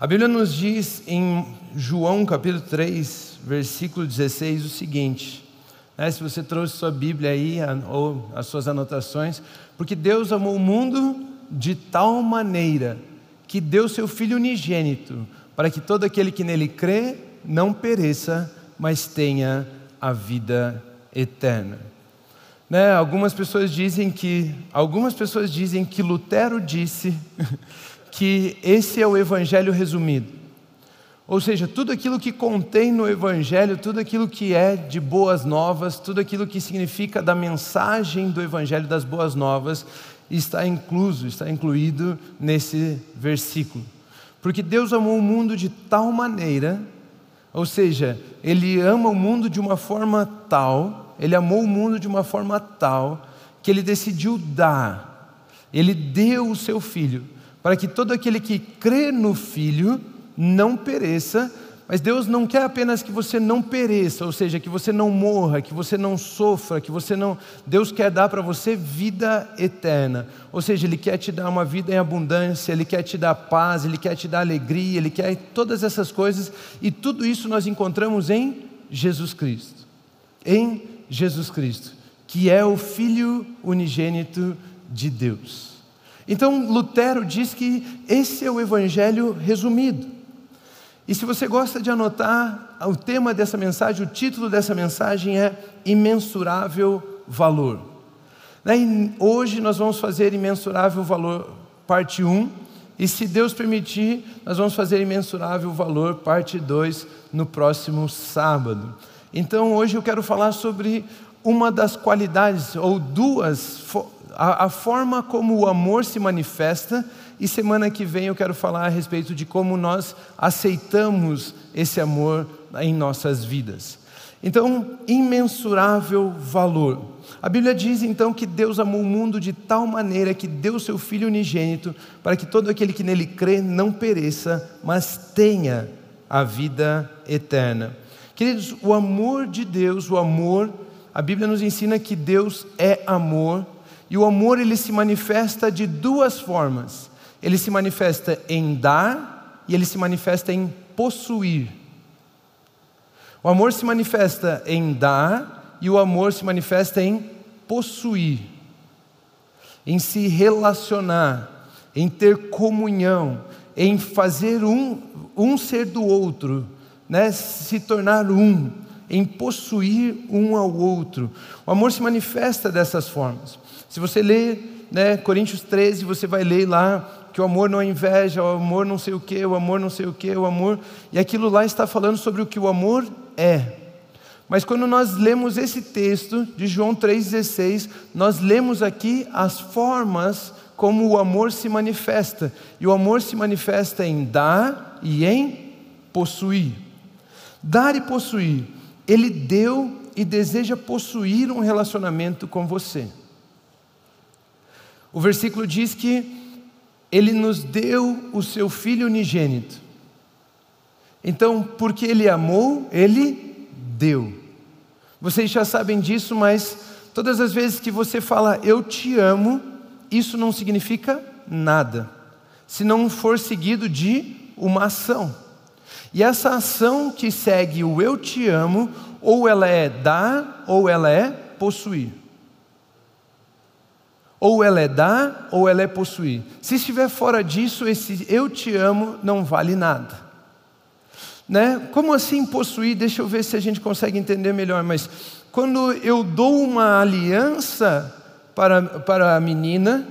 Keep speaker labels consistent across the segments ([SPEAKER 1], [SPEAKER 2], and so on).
[SPEAKER 1] A Bíblia nos diz em João capítulo 3, versículo 16, o seguinte: né, se você trouxe sua Bíblia aí, ou as suas anotações, porque Deus amou o mundo de tal maneira que deu seu Filho unigênito, para que todo aquele que nele crê não pereça, mas tenha a vida eterna. Né, algumas pessoas dizem que algumas pessoas dizem que Lutero disse que esse é o Evangelho resumido. Ou seja, tudo aquilo que contém no Evangelho, tudo aquilo que é de boas novas, tudo aquilo que significa da mensagem do Evangelho das boas novas, está incluso, está incluído nesse versículo. Porque Deus amou o mundo de tal maneira, ou seja, Ele ama o mundo de uma forma tal, Ele amou o mundo de uma forma tal, que Ele decidiu dar, Ele deu o seu Filho para que todo aquele que crê no Filho não pereça, mas Deus não quer apenas que você não pereça, ou seja, que você não morra, que você não sofra, que você não. Deus quer dar para você vida eterna. Ou seja, Ele quer te dar uma vida em abundância, Ele quer te dar paz, Ele quer te dar alegria, Ele quer todas essas coisas, e tudo isso nós encontramos em Jesus Cristo. Em Jesus Cristo, que é o Filho unigênito de Deus. Então, Lutero diz que esse é o evangelho resumido. E se você gosta de anotar, o tema dessa mensagem, o título dessa mensagem é Imensurável Valor. Né, hoje nós vamos fazer Imensurável Valor, parte 1, e se Deus permitir, nós vamos fazer Imensurável Valor, parte 2, no próximo sábado. Então, hoje eu quero falar sobre uma das qualidades, ou duas a, a forma como o amor se manifesta, e semana que vem eu quero falar a respeito de como nós aceitamos esse amor em nossas vidas. Então, imensurável valor. A Bíblia diz então que Deus amou o mundo de tal maneira que deu seu Filho unigênito para que todo aquele que nele crê não pereça, mas tenha a vida eterna. Queridos, o amor de Deus, o amor, a Bíblia nos ensina que Deus é amor e o amor ele se manifesta de duas formas. Ele se manifesta em dar e ele se manifesta em possuir. O amor se manifesta em dar e o amor se manifesta em possuir. Em se relacionar, em ter comunhão, em fazer um, um ser do outro, né? se tornar um, em possuir um ao outro. O amor se manifesta dessas formas. Se você ler né, Coríntios 13, você vai ler lá que o amor não é inveja, o amor não sei o que, o amor não sei o que, o amor. E aquilo lá está falando sobre o que o amor é. Mas quando nós lemos esse texto de João 3,16, nós lemos aqui as formas como o amor se manifesta. E o amor se manifesta em dar e em possuir. Dar e possuir. Ele deu e deseja possuir um relacionamento com você. O versículo diz que ele nos deu o seu filho unigênito. Então, porque ele amou, ele deu. Vocês já sabem disso, mas todas as vezes que você fala eu te amo, isso não significa nada, se não for seguido de uma ação. E essa ação que segue o eu te amo, ou ela é dar, ou ela é possuir. Ou ela é dar, ou ela é possuir. Se estiver fora disso, esse eu te amo não vale nada. Né? Como assim possuir? Deixa eu ver se a gente consegue entender melhor. Mas quando eu dou uma aliança para, para a menina,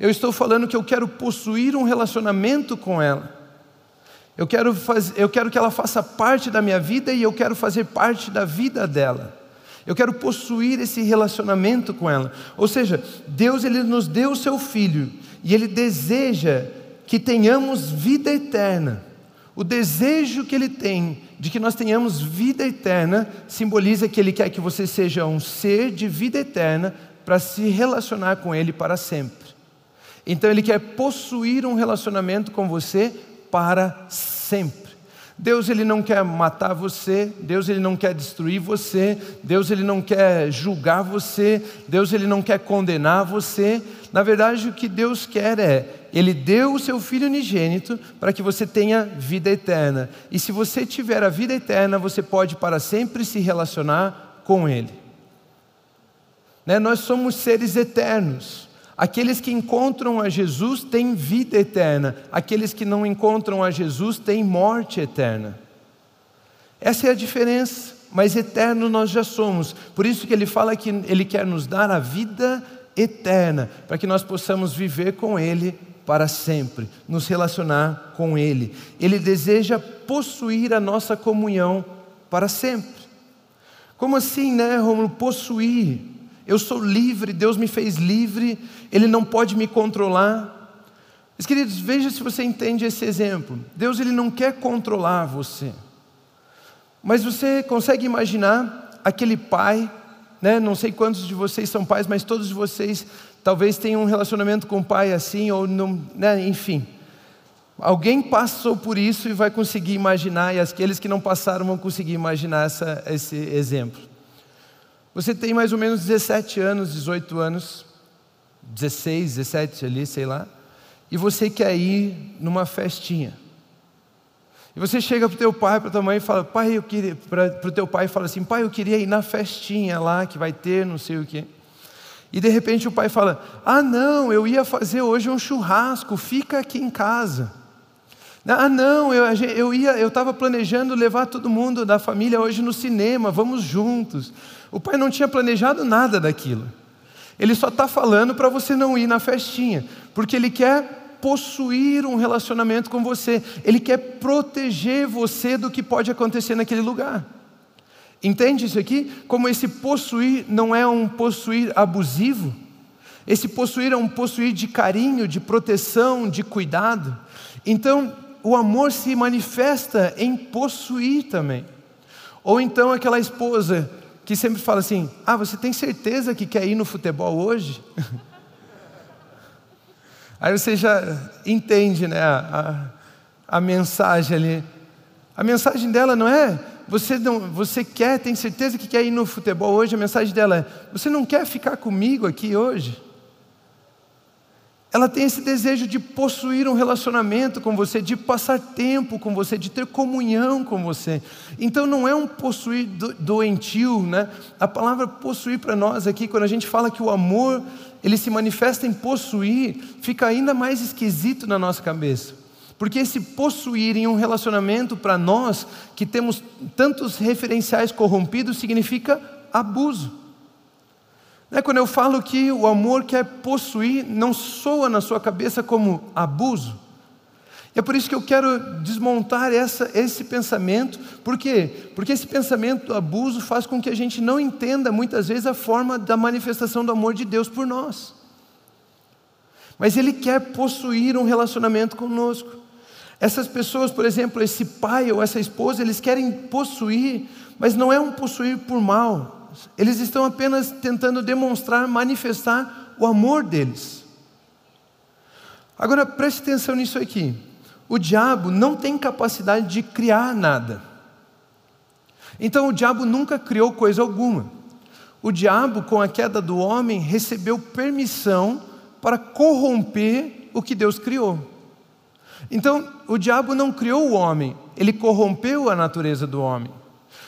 [SPEAKER 1] eu estou falando que eu quero possuir um relacionamento com ela. Eu quero, faz, eu quero que ela faça parte da minha vida e eu quero fazer parte da vida dela. Eu quero possuir esse relacionamento com ela. Ou seja, Deus ele nos deu o seu filho e ele deseja que tenhamos vida eterna. O desejo que ele tem de que nós tenhamos vida eterna simboliza que ele quer que você seja um ser de vida eterna para se relacionar com ele para sempre. Então ele quer possuir um relacionamento com você para sempre. Deus ele não quer matar você, Deus ele não quer destruir você, Deus ele não quer julgar você, Deus ele não quer condenar você. Na verdade, o que Deus quer é Ele deu o seu Filho unigênito para que você tenha vida eterna. E se você tiver a vida eterna, você pode para sempre se relacionar com Ele. Né? Nós somos seres eternos. Aqueles que encontram a Jesus têm vida eterna, aqueles que não encontram a Jesus têm morte eterna. Essa é a diferença, mas eterno nós já somos. Por isso que ele fala que ele quer nos dar a vida eterna, para que nós possamos viver com ele para sempre, nos relacionar com ele. Ele deseja possuir a nossa comunhão para sempre. Como assim, né, Romulo, possuir? Eu sou livre, Deus me fez livre, Ele não pode me controlar. Mas, queridos, veja se você entende esse exemplo. Deus ele não quer controlar você. Mas você consegue imaginar aquele pai, né? não sei quantos de vocês são pais, mas todos vocês talvez tenham um relacionamento com o pai assim, ou não, né? enfim. Alguém passou por isso e vai conseguir imaginar, e aqueles que não passaram vão conseguir imaginar essa, esse exemplo. Você tem mais ou menos 17 anos, 18 anos, 16, 17 ali, sei lá, e você quer ir numa festinha. E você chega para o teu pai, para tua mãe e fala, pai, eu queria, para o teu pai fala assim, pai, eu queria ir na festinha lá que vai ter, não sei o quê. E de repente o pai fala, ah não, eu ia fazer hoje um churrasco, fica aqui em casa. Ah não, eu, eu ia, eu estava planejando levar todo mundo da família hoje no cinema, vamos juntos. O pai não tinha planejado nada daquilo. Ele só está falando para você não ir na festinha, porque ele quer possuir um relacionamento com você, ele quer proteger você do que pode acontecer naquele lugar. Entende isso aqui? Como esse possuir não é um possuir abusivo, esse possuir é um possuir de carinho, de proteção, de cuidado. Então, o amor se manifesta em possuir também. Ou então aquela esposa que sempre fala assim: Ah, você tem certeza que quer ir no futebol hoje? Aí você já entende né, a, a, a, mensagem ali. A mensagem dela não é você, não, você quer, tem certeza que quer ir no futebol hoje? A mensagem dela é: Você não quer ficar comigo aqui hoje? Ela tem esse desejo de possuir um relacionamento com você, de passar tempo com você, de ter comunhão com você. Então não é um possuir doentio, né? A palavra possuir para nós aqui, quando a gente fala que o amor ele se manifesta em possuir, fica ainda mais esquisito na nossa cabeça. Porque esse possuir em um relacionamento para nós, que temos tantos referenciais corrompidos, significa abuso. Né, quando eu falo que o amor quer possuir, não soa na sua cabeça como abuso. É por isso que eu quero desmontar essa, esse pensamento. Por quê? Porque esse pensamento do abuso faz com que a gente não entenda muitas vezes a forma da manifestação do amor de Deus por nós. Mas Ele quer possuir um relacionamento conosco. Essas pessoas, por exemplo, esse pai ou essa esposa, eles querem possuir, mas não é um possuir por mal, eles estão apenas tentando demonstrar, manifestar o amor deles. Agora preste atenção nisso aqui. O diabo não tem capacidade de criar nada. Então o diabo nunca criou coisa alguma. O diabo, com a queda do homem, recebeu permissão para corromper o que Deus criou. Então, o diabo não criou o homem, ele corrompeu a natureza do homem.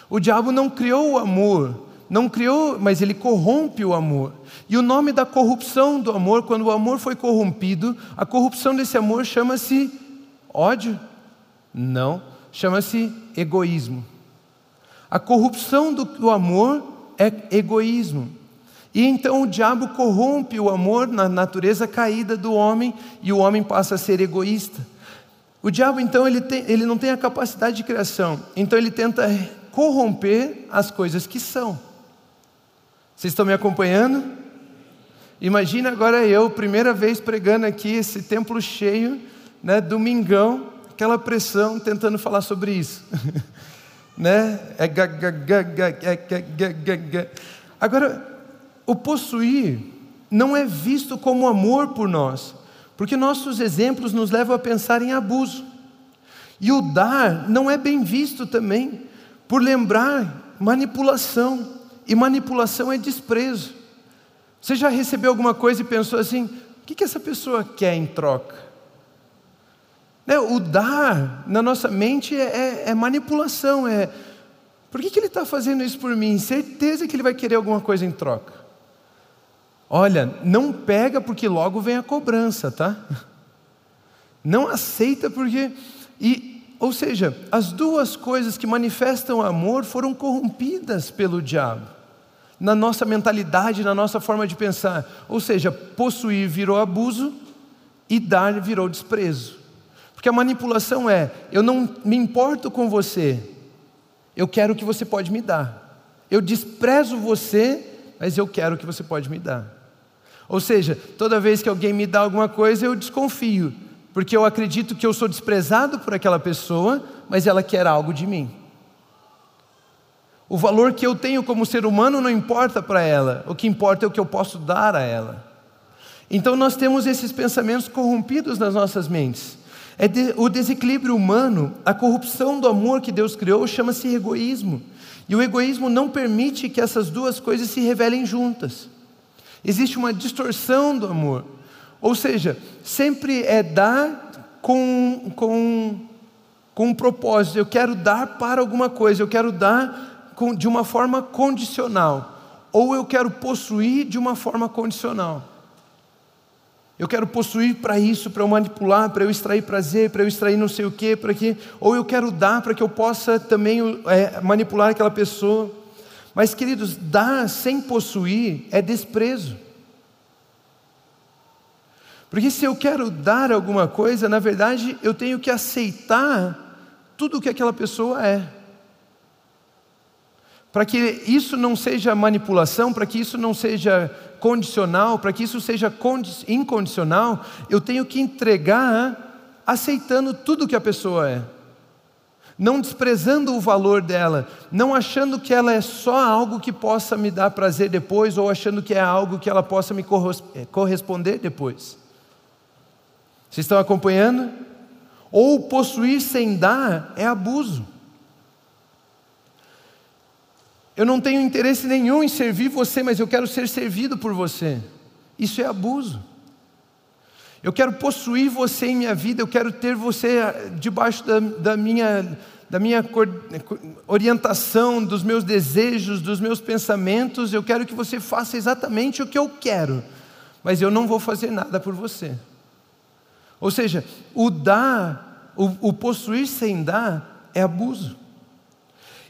[SPEAKER 1] O diabo não criou o amor, não criou, mas ele corrompe o amor. E o nome da corrupção do amor, quando o amor foi corrompido, a corrupção desse amor chama-se ódio? Não, chama-se egoísmo. A corrupção do, do amor é egoísmo. E então o diabo corrompe o amor na natureza caída do homem e o homem passa a ser egoísta. O diabo, então, ele, tem, ele não tem a capacidade de criação, então ele tenta corromper as coisas que são. Vocês estão me acompanhando? Imagina agora eu, primeira vez pregando aqui, esse templo cheio, né, domingão, aquela pressão tentando falar sobre isso. né? Agora, o possuir não é visto como amor por nós, porque nossos exemplos nos levam a pensar em abuso. E o dar não é bem visto também, por lembrar manipulação. E manipulação é desprezo. Você já recebeu alguma coisa e pensou assim: o que, que essa pessoa quer em troca? Né? O dar na nossa mente é, é, é manipulação. É por que, que ele está fazendo isso por mim? Certeza que ele vai querer alguma coisa em troca. Olha, não pega porque logo vem a cobrança, tá? Não aceita porque. E, ou seja, as duas coisas que manifestam amor foram corrompidas pelo diabo. Na nossa mentalidade, na nossa forma de pensar. Ou seja, possuir virou abuso e dar virou desprezo. Porque a manipulação é: eu não me importo com você, eu quero o que você pode me dar. Eu desprezo você, mas eu quero o que você pode me dar. Ou seja, toda vez que alguém me dá alguma coisa, eu desconfio, porque eu acredito que eu sou desprezado por aquela pessoa, mas ela quer algo de mim. O valor que eu tenho como ser humano não importa para ela, o que importa é o que eu posso dar a ela. Então nós temos esses pensamentos corrompidos nas nossas mentes. É de, o desequilíbrio humano, a corrupção do amor que Deus criou, chama-se egoísmo. E o egoísmo não permite que essas duas coisas se revelem juntas. Existe uma distorção do amor. Ou seja, sempre é dar com, com, com um propósito. Eu quero dar para alguma coisa, eu quero dar com, de uma forma condicional. Ou eu quero possuir de uma forma condicional. Eu quero possuir para isso, para eu manipular, para eu extrair prazer, para eu extrair não sei o quê, para que. Ou eu quero dar para que eu possa também é, manipular aquela pessoa. Mas, queridos, dar sem possuir é desprezo. Porque se eu quero dar alguma coisa, na verdade eu tenho que aceitar tudo o que aquela pessoa é. Para que isso não seja manipulação, para que isso não seja condicional, para que isso seja incondicional, eu tenho que entregar aceitando tudo que a pessoa é. Não desprezando o valor dela, não achando que ela é só algo que possa me dar prazer depois, ou achando que é algo que ela possa me eh, corresponder depois. Vocês estão acompanhando? Ou possuir sem dar é abuso. Eu não tenho interesse nenhum em servir você, mas eu quero ser servido por você. Isso é abuso. Eu quero possuir você em minha vida, eu quero ter você ah, debaixo da, da minha, da minha orientação, dos meus desejos, dos meus pensamentos. Eu quero que você faça exatamente o que eu quero, mas eu não vou fazer nada por você. Ou seja, o dar, o, o possuir sem dar, é abuso.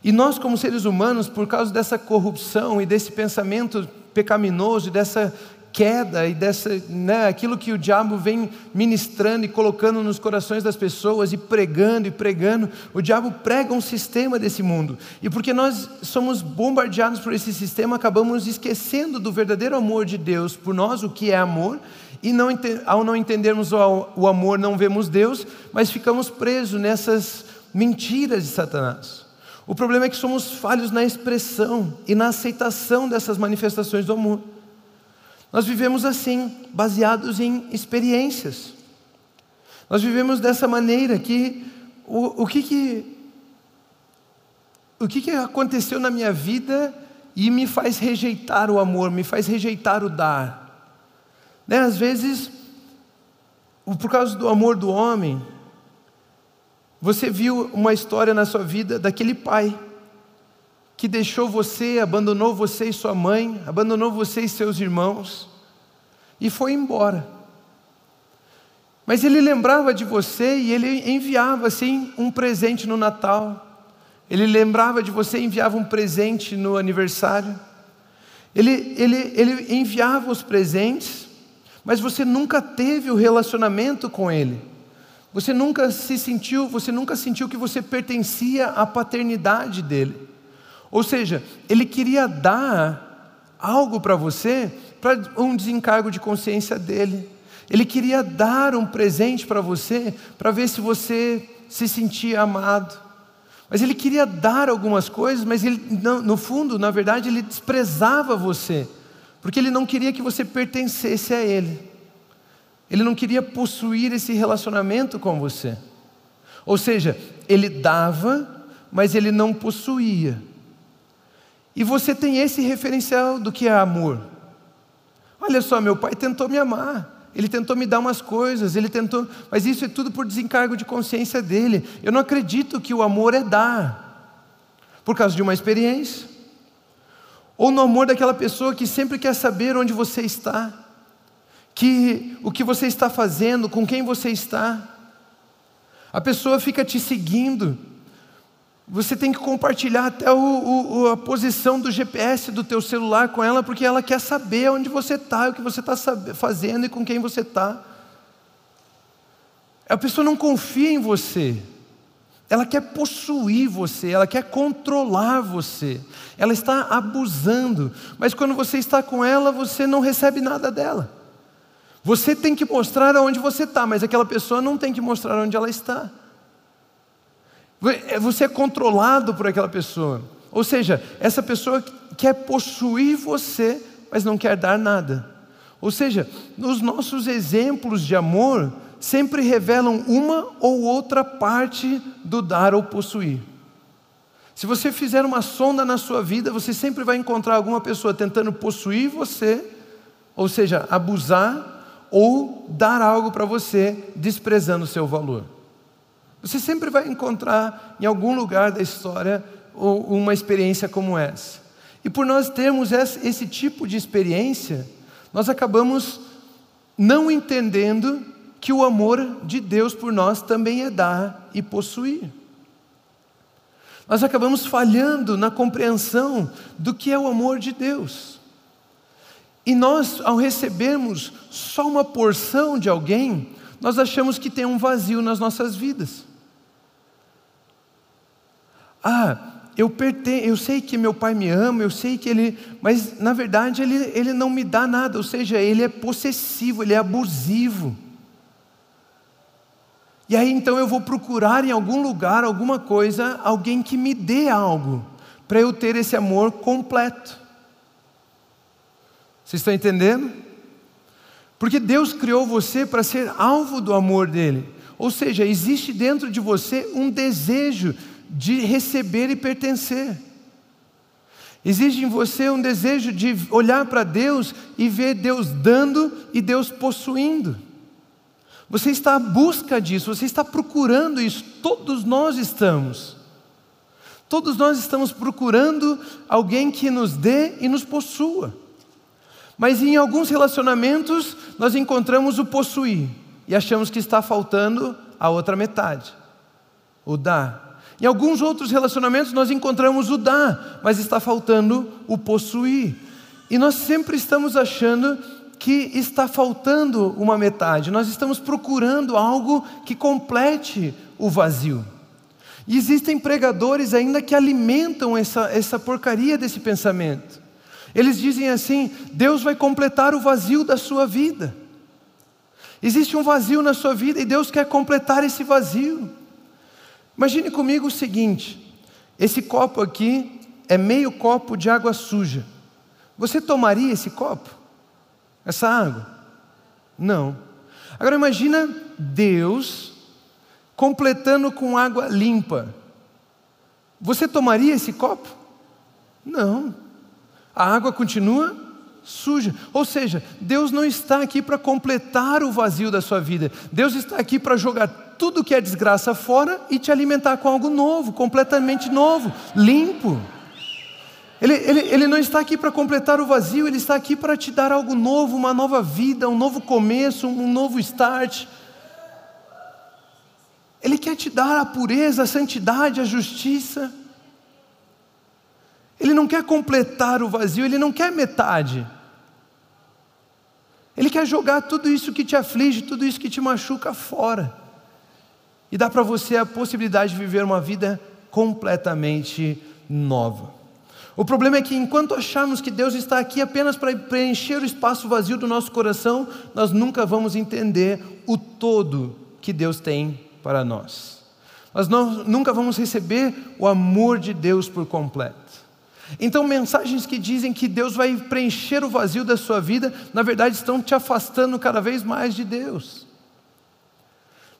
[SPEAKER 1] E nós, como seres humanos, por causa dessa corrupção e desse pensamento pecaminoso, dessa queda e dessa, né, aquilo que o diabo vem ministrando e colocando nos corações das pessoas e pregando e pregando, o diabo prega um sistema desse mundo. E porque nós somos bombardeados por esse sistema, acabamos esquecendo do verdadeiro amor de Deus por nós, o que é amor, e não, ao não entendermos o amor, não vemos Deus, mas ficamos presos nessas mentiras de Satanás. O problema é que somos falhos na expressão e na aceitação dessas manifestações do amor. Nós vivemos assim, baseados em experiências. Nós vivemos dessa maneira que o, o que que o que que aconteceu na minha vida e me faz rejeitar o amor, me faz rejeitar o dar. Né? Às vezes, por causa do amor do homem, você viu uma história na sua vida daquele pai que deixou você, abandonou você e sua mãe, abandonou você e seus irmãos e foi embora. Mas ele lembrava de você e ele enviava assim um presente no Natal. Ele lembrava de você e enviava um presente no aniversário. Ele, ele, ele enviava os presentes, mas você nunca teve o relacionamento com ele. Você nunca se sentiu, você nunca sentiu que você pertencia à paternidade dele. Ou seja, ele queria dar algo para você para um desencargo de consciência dele. Ele queria dar um presente para você para ver se você se sentia amado. Mas ele queria dar algumas coisas, mas ele, no fundo, na verdade, ele desprezava você, porque ele não queria que você pertencesse a ele. Ele não queria possuir esse relacionamento com você. Ou seja, ele dava, mas ele não possuía. E você tem esse referencial do que é amor. Olha só, meu pai tentou me amar. Ele tentou me dar umas coisas, ele tentou, mas isso é tudo por desencargo de consciência dele. Eu não acredito que o amor é dar, por causa de uma experiência, ou no amor daquela pessoa que sempre quer saber onde você está, que o que você está fazendo, com quem você está. A pessoa fica te seguindo. Você tem que compartilhar até o, o, a posição do GPS do teu celular com ela, porque ela quer saber onde você está, o que você está fazendo e com quem você está. A pessoa não confia em você. Ela quer possuir você, ela quer controlar você, ela está abusando, mas quando você está com ela, você não recebe nada dela. Você tem que mostrar aonde você está, mas aquela pessoa não tem que mostrar onde ela está. Você é controlado por aquela pessoa. Ou seja, essa pessoa quer possuir você, mas não quer dar nada. Ou seja, os nossos exemplos de amor sempre revelam uma ou outra parte do dar ou possuir. Se você fizer uma sonda na sua vida, você sempre vai encontrar alguma pessoa tentando possuir você, ou seja, abusar ou dar algo para você desprezando o seu valor. Você sempre vai encontrar em algum lugar da história uma experiência como essa. E por nós termos esse tipo de experiência, nós acabamos não entendendo que o amor de Deus por nós também é dar e possuir. Nós acabamos falhando na compreensão do que é o amor de Deus. E nós, ao recebermos só uma porção de alguém, nós achamos que tem um vazio nas nossas vidas. Ah, eu pertenço, eu sei que meu pai me ama, eu sei que ele, mas na verdade ele, ele não me dá nada, ou seja, ele é possessivo, ele é abusivo. E aí então eu vou procurar em algum lugar, alguma coisa, alguém que me dê algo, para eu ter esse amor completo. Vocês estão entendendo? Porque Deus criou você para ser alvo do amor dele. Ou seja, existe dentro de você um desejo de receber e pertencer. Existe em você um desejo de olhar para Deus e ver Deus dando e Deus possuindo. Você está à busca disso, você está procurando isso, todos nós estamos. Todos nós estamos procurando alguém que nos dê e nos possua. Mas em alguns relacionamentos nós encontramos o possuir e achamos que está faltando a outra metade, o dar. Em alguns outros relacionamentos nós encontramos o dar, mas está faltando o possuir. E nós sempre estamos achando que está faltando uma metade, nós estamos procurando algo que complete o vazio. E existem pregadores ainda que alimentam essa, essa porcaria desse pensamento. Eles dizem assim: Deus vai completar o vazio da sua vida. Existe um vazio na sua vida e Deus quer completar esse vazio. Imagine comigo o seguinte: esse copo aqui é meio copo de água suja. Você tomaria esse copo? Essa água? Não. Agora imagina Deus completando com água limpa. Você tomaria esse copo? Não a água continua suja. Ou seja, Deus não está aqui para completar o vazio da sua vida. Deus está aqui para jogar tudo que é desgraça fora e te alimentar com algo novo, completamente novo, limpo. Ele, ele, ele não está aqui para completar o vazio, ele está aqui para te dar algo novo, uma nova vida, um novo começo, um novo start. Ele quer te dar a pureza, a santidade, a justiça. Ele não quer completar o vazio, ele não quer metade. Ele quer jogar tudo isso que te aflige, tudo isso que te machuca fora. E dá para você a possibilidade de viver uma vida completamente nova. O problema é que enquanto achamos que Deus está aqui apenas para preencher o espaço vazio do nosso coração, nós nunca vamos entender o todo que Deus tem para nós. Nós não, nunca vamos receber o amor de Deus por completo. Então, mensagens que dizem que Deus vai preencher o vazio da sua vida, na verdade estão te afastando cada vez mais de Deus.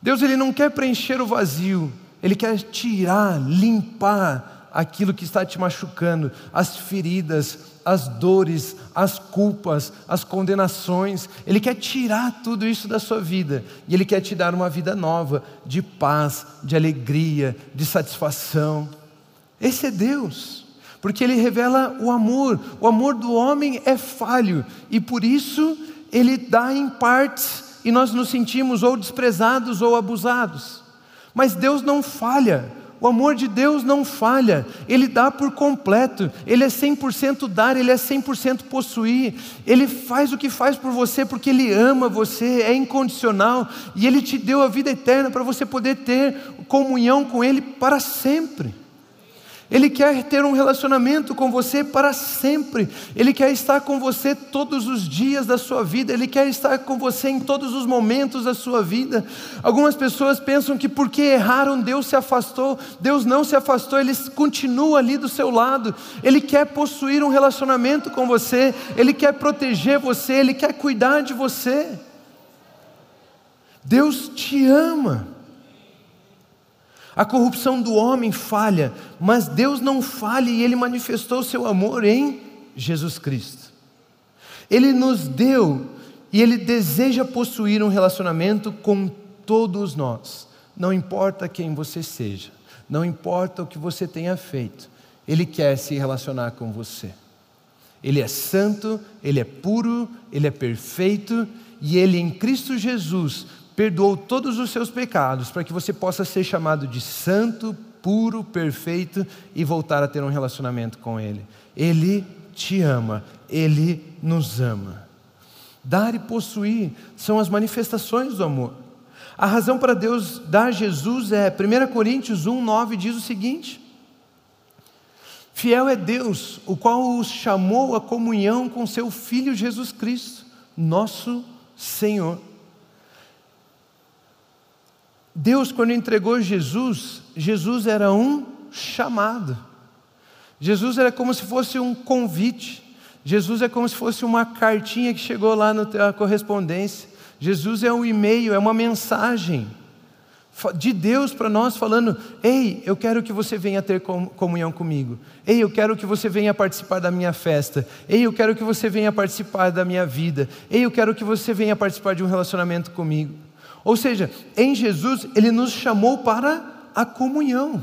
[SPEAKER 1] Deus ele não quer preencher o vazio, ele quer tirar, limpar aquilo que está te machucando, as feridas, as dores, as culpas, as condenações. Ele quer tirar tudo isso da sua vida e Ele quer te dar uma vida nova, de paz, de alegria, de satisfação. Esse é Deus, porque Ele revela o amor. O amor do homem é falho e por isso Ele dá em partes e nós nos sentimos ou desprezados ou abusados. Mas Deus não falha. O amor de Deus não falha, Ele dá por completo, Ele é 100% dar, Ele é 100% possuir, Ele faz o que faz por você porque Ele ama você, é incondicional e Ele te deu a vida eterna para você poder ter comunhão com Ele para sempre. Ele quer ter um relacionamento com você para sempre. Ele quer estar com você todos os dias da sua vida. Ele quer estar com você em todos os momentos da sua vida. Algumas pessoas pensam que porque erraram, Deus se afastou. Deus não se afastou, Ele continua ali do seu lado. Ele quer possuir um relacionamento com você. Ele quer proteger você. Ele quer cuidar de você. Deus te ama. A corrupção do homem falha, mas Deus não falha e Ele manifestou seu amor em Jesus Cristo. Ele nos deu e Ele deseja possuir um relacionamento com todos nós. Não importa quem você seja, não importa o que você tenha feito, Ele quer se relacionar com você. Ele é santo, Ele é puro, Ele é perfeito e Ele em Cristo Jesus perdoou todos os seus pecados para que você possa ser chamado de santo, puro, perfeito e voltar a ter um relacionamento com Ele. Ele te ama, Ele nos ama. Dar e possuir são as manifestações do amor. A razão para Deus dar Jesus é 1 Coríntios 1, 9 diz o seguinte: Fiel é Deus, o qual os chamou à comunhão com seu Filho Jesus Cristo, nosso Senhor. Deus, quando entregou Jesus, Jesus era um chamado. Jesus era como se fosse um convite. Jesus é como se fosse uma cartinha que chegou lá na correspondência. Jesus é um e-mail, é uma mensagem de Deus para nós falando: Ei, eu quero que você venha ter comunhão comigo. Ei, eu quero que você venha participar da minha festa. Ei, eu quero que você venha participar da minha vida. Ei, eu quero que você venha participar de um relacionamento comigo. Ou seja, em Jesus ele nos chamou para a comunhão.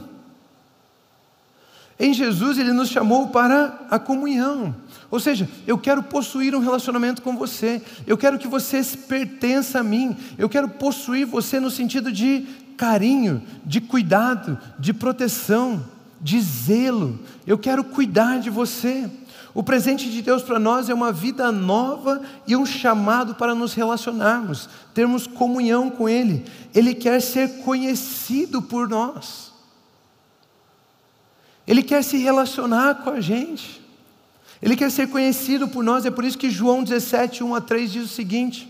[SPEAKER 1] Em Jesus ele nos chamou para a comunhão. Ou seja, eu quero possuir um relacionamento com você. Eu quero que você pertença a mim. Eu quero possuir você no sentido de carinho, de cuidado, de proteção, de zelo. Eu quero cuidar de você. O presente de Deus para nós é uma vida nova e um chamado para nos relacionarmos, termos comunhão com Ele. Ele quer ser conhecido por nós. Ele quer se relacionar com a gente. Ele quer ser conhecido por nós. É por isso que João 17, 1 a 3 diz o seguinte: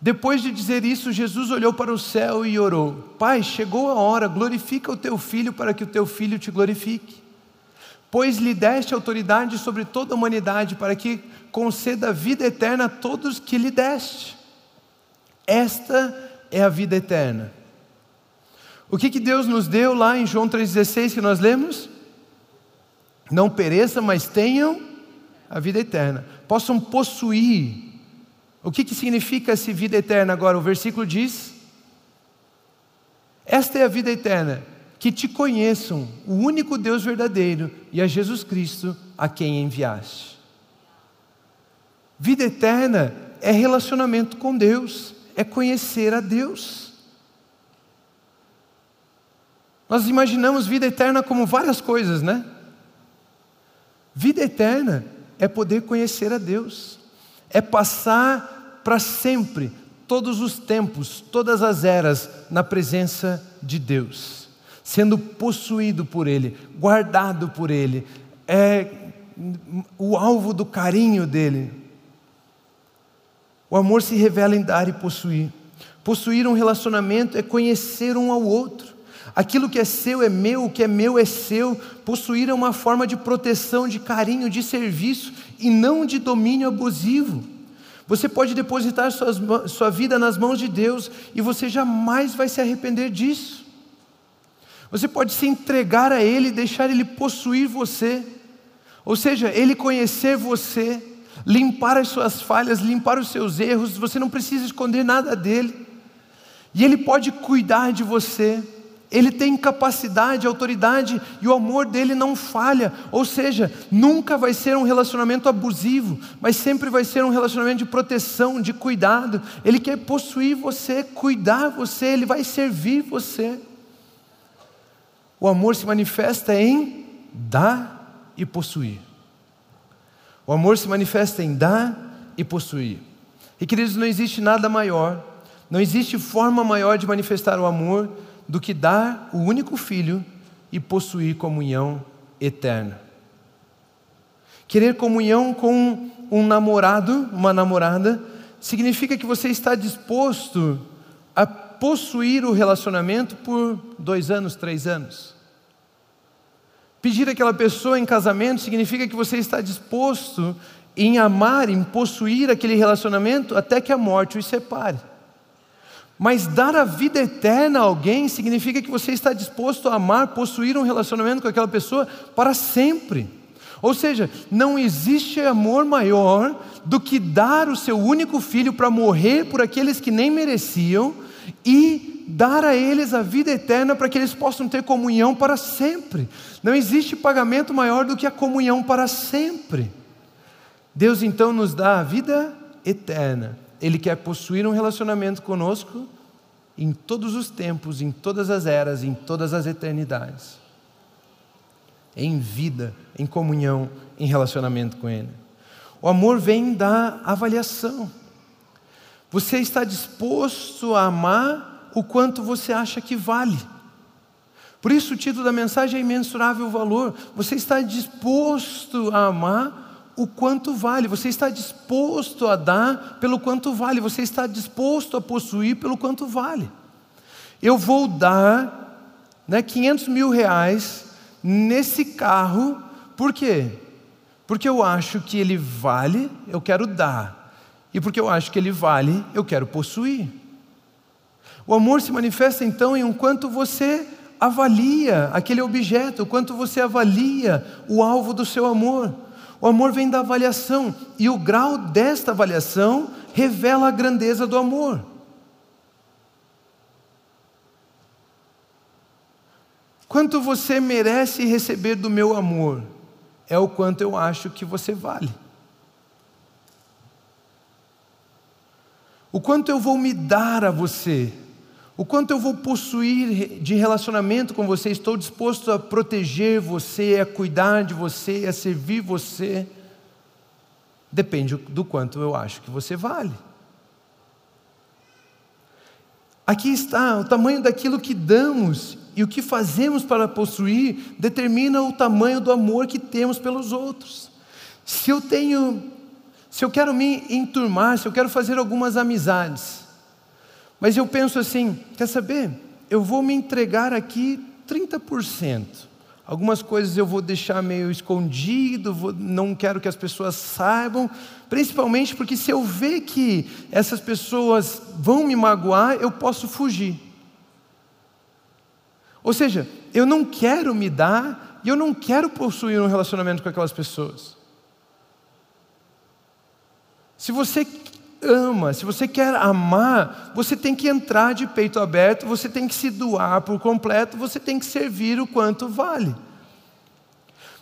[SPEAKER 1] Depois de dizer isso, Jesus olhou para o céu e orou: Pai, chegou a hora, glorifica o teu filho para que o teu filho te glorifique pois lhe deste autoridade sobre toda a humanidade, para que conceda vida eterna a todos que lhe deste. Esta é a vida eterna. O que, que Deus nos deu lá em João 3,16 que nós lemos? Não pereçam, mas tenham a vida eterna. Possam possuir. O que, que significa essa vida eterna agora? O versículo diz: Esta é a vida eterna, que te conheçam, o único Deus verdadeiro e a Jesus Cristo a quem enviaste. Vida eterna é relacionamento com Deus, é conhecer a Deus. Nós imaginamos vida eterna como várias coisas, né? Vida eterna é poder conhecer a Deus, é passar para sempre, todos os tempos, todas as eras, na presença de Deus sendo possuído por Ele, guardado por Ele, é o alvo do carinho dele. O amor se revela em dar e possuir. Possuir um relacionamento é conhecer um ao outro. Aquilo que é seu é meu, o que é meu é seu. Possuir é uma forma de proteção, de carinho, de serviço e não de domínio abusivo. Você pode depositar suas, sua vida nas mãos de Deus e você jamais vai se arrepender disso. Você pode se entregar a Ele deixar Ele possuir você. Ou seja, Ele conhecer você, limpar as suas falhas, limpar os seus erros, você não precisa esconder nada dele. E Ele pode cuidar de você. Ele tem capacidade, autoridade e o amor dele não falha. Ou seja, nunca vai ser um relacionamento abusivo, mas sempre vai ser um relacionamento de proteção, de cuidado. Ele quer possuir você, cuidar você, ele vai servir você. O amor se manifesta em dar e possuir. O amor se manifesta em dar e possuir. E queridos, não existe nada maior, não existe forma maior de manifestar o amor do que dar o único filho e possuir comunhão eterna. Querer comunhão com um namorado, uma namorada, significa que você está disposto a possuir o relacionamento por dois anos, três anos. Pedir aquela pessoa em casamento significa que você está disposto em amar, em possuir aquele relacionamento até que a morte os separe. Mas dar a vida eterna a alguém significa que você está disposto a amar, possuir um relacionamento com aquela pessoa para sempre. Ou seja, não existe amor maior do que dar o seu único filho para morrer por aqueles que nem mereciam e dar a eles a vida eterna para que eles possam ter comunhão para sempre. Não existe pagamento maior do que a comunhão para sempre. Deus então nos dá a vida eterna ele quer possuir um relacionamento conosco em todos os tempos, em todas as eras, em todas as eternidades. Em vida, em comunhão, em relacionamento com Ele. O amor vem da avaliação. Você está disposto a amar o quanto você acha que vale. Por isso o título da mensagem é imensurável valor. Você está disposto a amar o quanto vale, você está disposto a dar pelo quanto vale, você está disposto a possuir pelo quanto vale. Eu vou dar né, 500 mil reais nesse carro, por quê? Porque eu acho que ele vale, eu quero dar, e porque eu acho que ele vale, eu quero possuir. O amor se manifesta então em um quanto você avalia aquele objeto, o quanto você avalia o alvo do seu amor. O amor vem da avaliação, e o grau desta avaliação revela a grandeza do amor. Quanto você merece receber do meu amor é o quanto eu acho que você vale. O quanto eu vou me dar a você o quanto eu vou possuir de relacionamento com você, estou disposto a proteger você, a cuidar de você, a servir você, depende do quanto eu acho que você vale. Aqui está o tamanho daquilo que damos e o que fazemos para possuir determina o tamanho do amor que temos pelos outros. Se eu tenho, se eu quero me enturmar, se eu quero fazer algumas amizades, mas eu penso assim: quer saber? Eu vou me entregar aqui 30%. Algumas coisas eu vou deixar meio escondido, vou, não quero que as pessoas saibam, principalmente porque se eu ver que essas pessoas vão me magoar, eu posso fugir. Ou seja, eu não quero me dar e eu não quero possuir um relacionamento com aquelas pessoas. Se você ama, se você quer amar, você tem que entrar de peito aberto, você tem que se doar por completo, você tem que servir o quanto vale.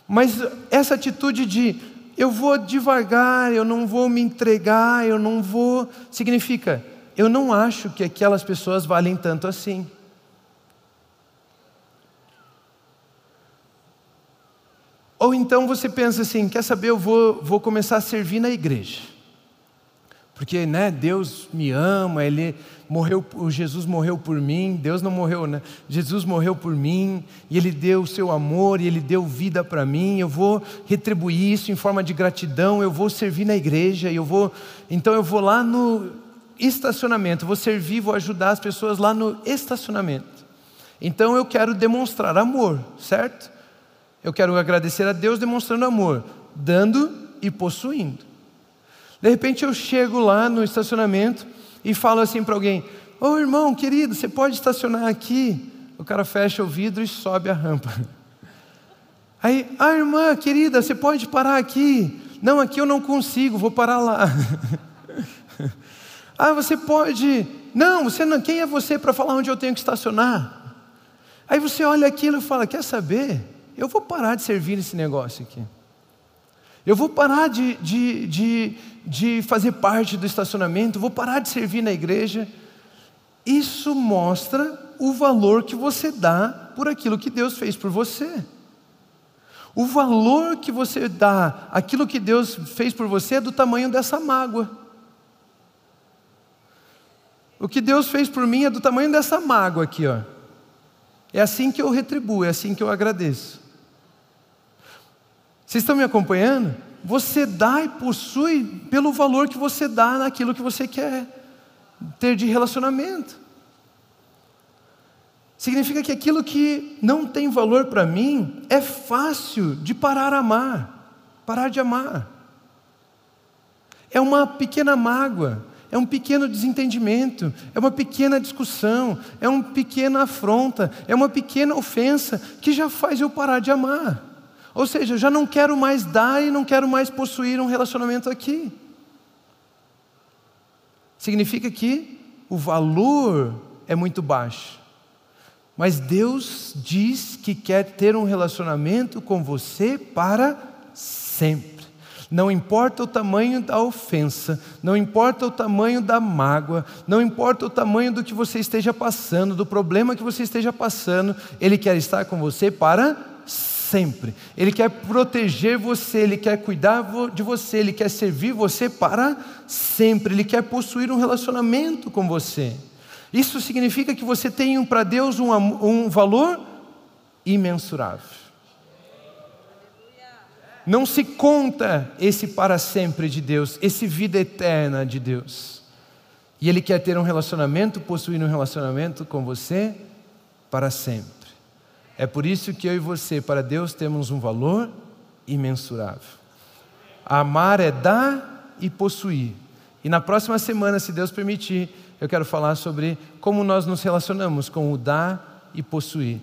[SPEAKER 1] Mas essa atitude de eu vou devagar, eu não vou me entregar, eu não vou, significa eu não acho que aquelas pessoas valem tanto assim. Ou então você pensa assim: quer saber, eu vou, vou começar a servir na igreja. Porque, né, Deus me ama, ele morreu, Jesus morreu por mim, Deus não morreu, né? Jesus morreu por mim, e ele deu o seu amor, e ele deu vida para mim. Eu vou retribuir isso em forma de gratidão, eu vou servir na igreja, eu vou, então eu vou lá no estacionamento, vou servir, vou ajudar as pessoas lá no estacionamento. Então eu quero demonstrar amor, certo? Eu quero agradecer a Deus demonstrando amor, dando e possuindo. De repente eu chego lá no estacionamento e falo assim para alguém: Ô oh, irmão, querido, você pode estacionar aqui? o cara fecha o vidro e sobe a rampa. Aí, ah, irmã querida, você pode parar aqui? Não, aqui eu não consigo, vou parar lá. ah, você pode. Não, você não. Quem é você para falar onde eu tenho que estacionar? Aí você olha aquilo e fala: Quer saber? Eu vou parar de servir esse negócio aqui. Eu vou parar de, de, de, de fazer parte do estacionamento, vou parar de servir na igreja. Isso mostra o valor que você dá por aquilo que Deus fez por você. O valor que você dá, aquilo que Deus fez por você, é do tamanho dessa mágoa. O que Deus fez por mim é do tamanho dessa mágoa aqui, ó. É assim que eu retribuo, é assim que eu agradeço. Vocês estão me acompanhando? Você dá e possui pelo valor que você dá naquilo que você quer ter de relacionamento. Significa que aquilo que não tem valor para mim é fácil de parar a amar, parar de amar. É uma pequena mágoa, é um pequeno desentendimento, é uma pequena discussão, é uma pequena afronta, é uma pequena ofensa que já faz eu parar de amar. Ou seja, eu já não quero mais dar e não quero mais possuir um relacionamento aqui. Significa que o valor é muito baixo. Mas Deus diz que quer ter um relacionamento com você para sempre. Não importa o tamanho da ofensa, não importa o tamanho da mágoa, não importa o tamanho do que você esteja passando, do problema que você esteja passando, Ele quer estar com você para sempre. Ele quer proteger você, Ele quer cuidar de você, Ele quer servir você para sempre, Ele quer possuir um relacionamento com você. Isso significa que você tem para Deus um, um valor imensurável. Não se conta esse para sempre de Deus, esse vida eterna de Deus. E Ele quer ter um relacionamento, possuir um relacionamento com você para sempre. É por isso que eu e você, para Deus, temos um valor imensurável. Amar é dar e possuir. E na próxima semana, se Deus permitir, eu quero falar sobre como nós nos relacionamos com o dar e possuir.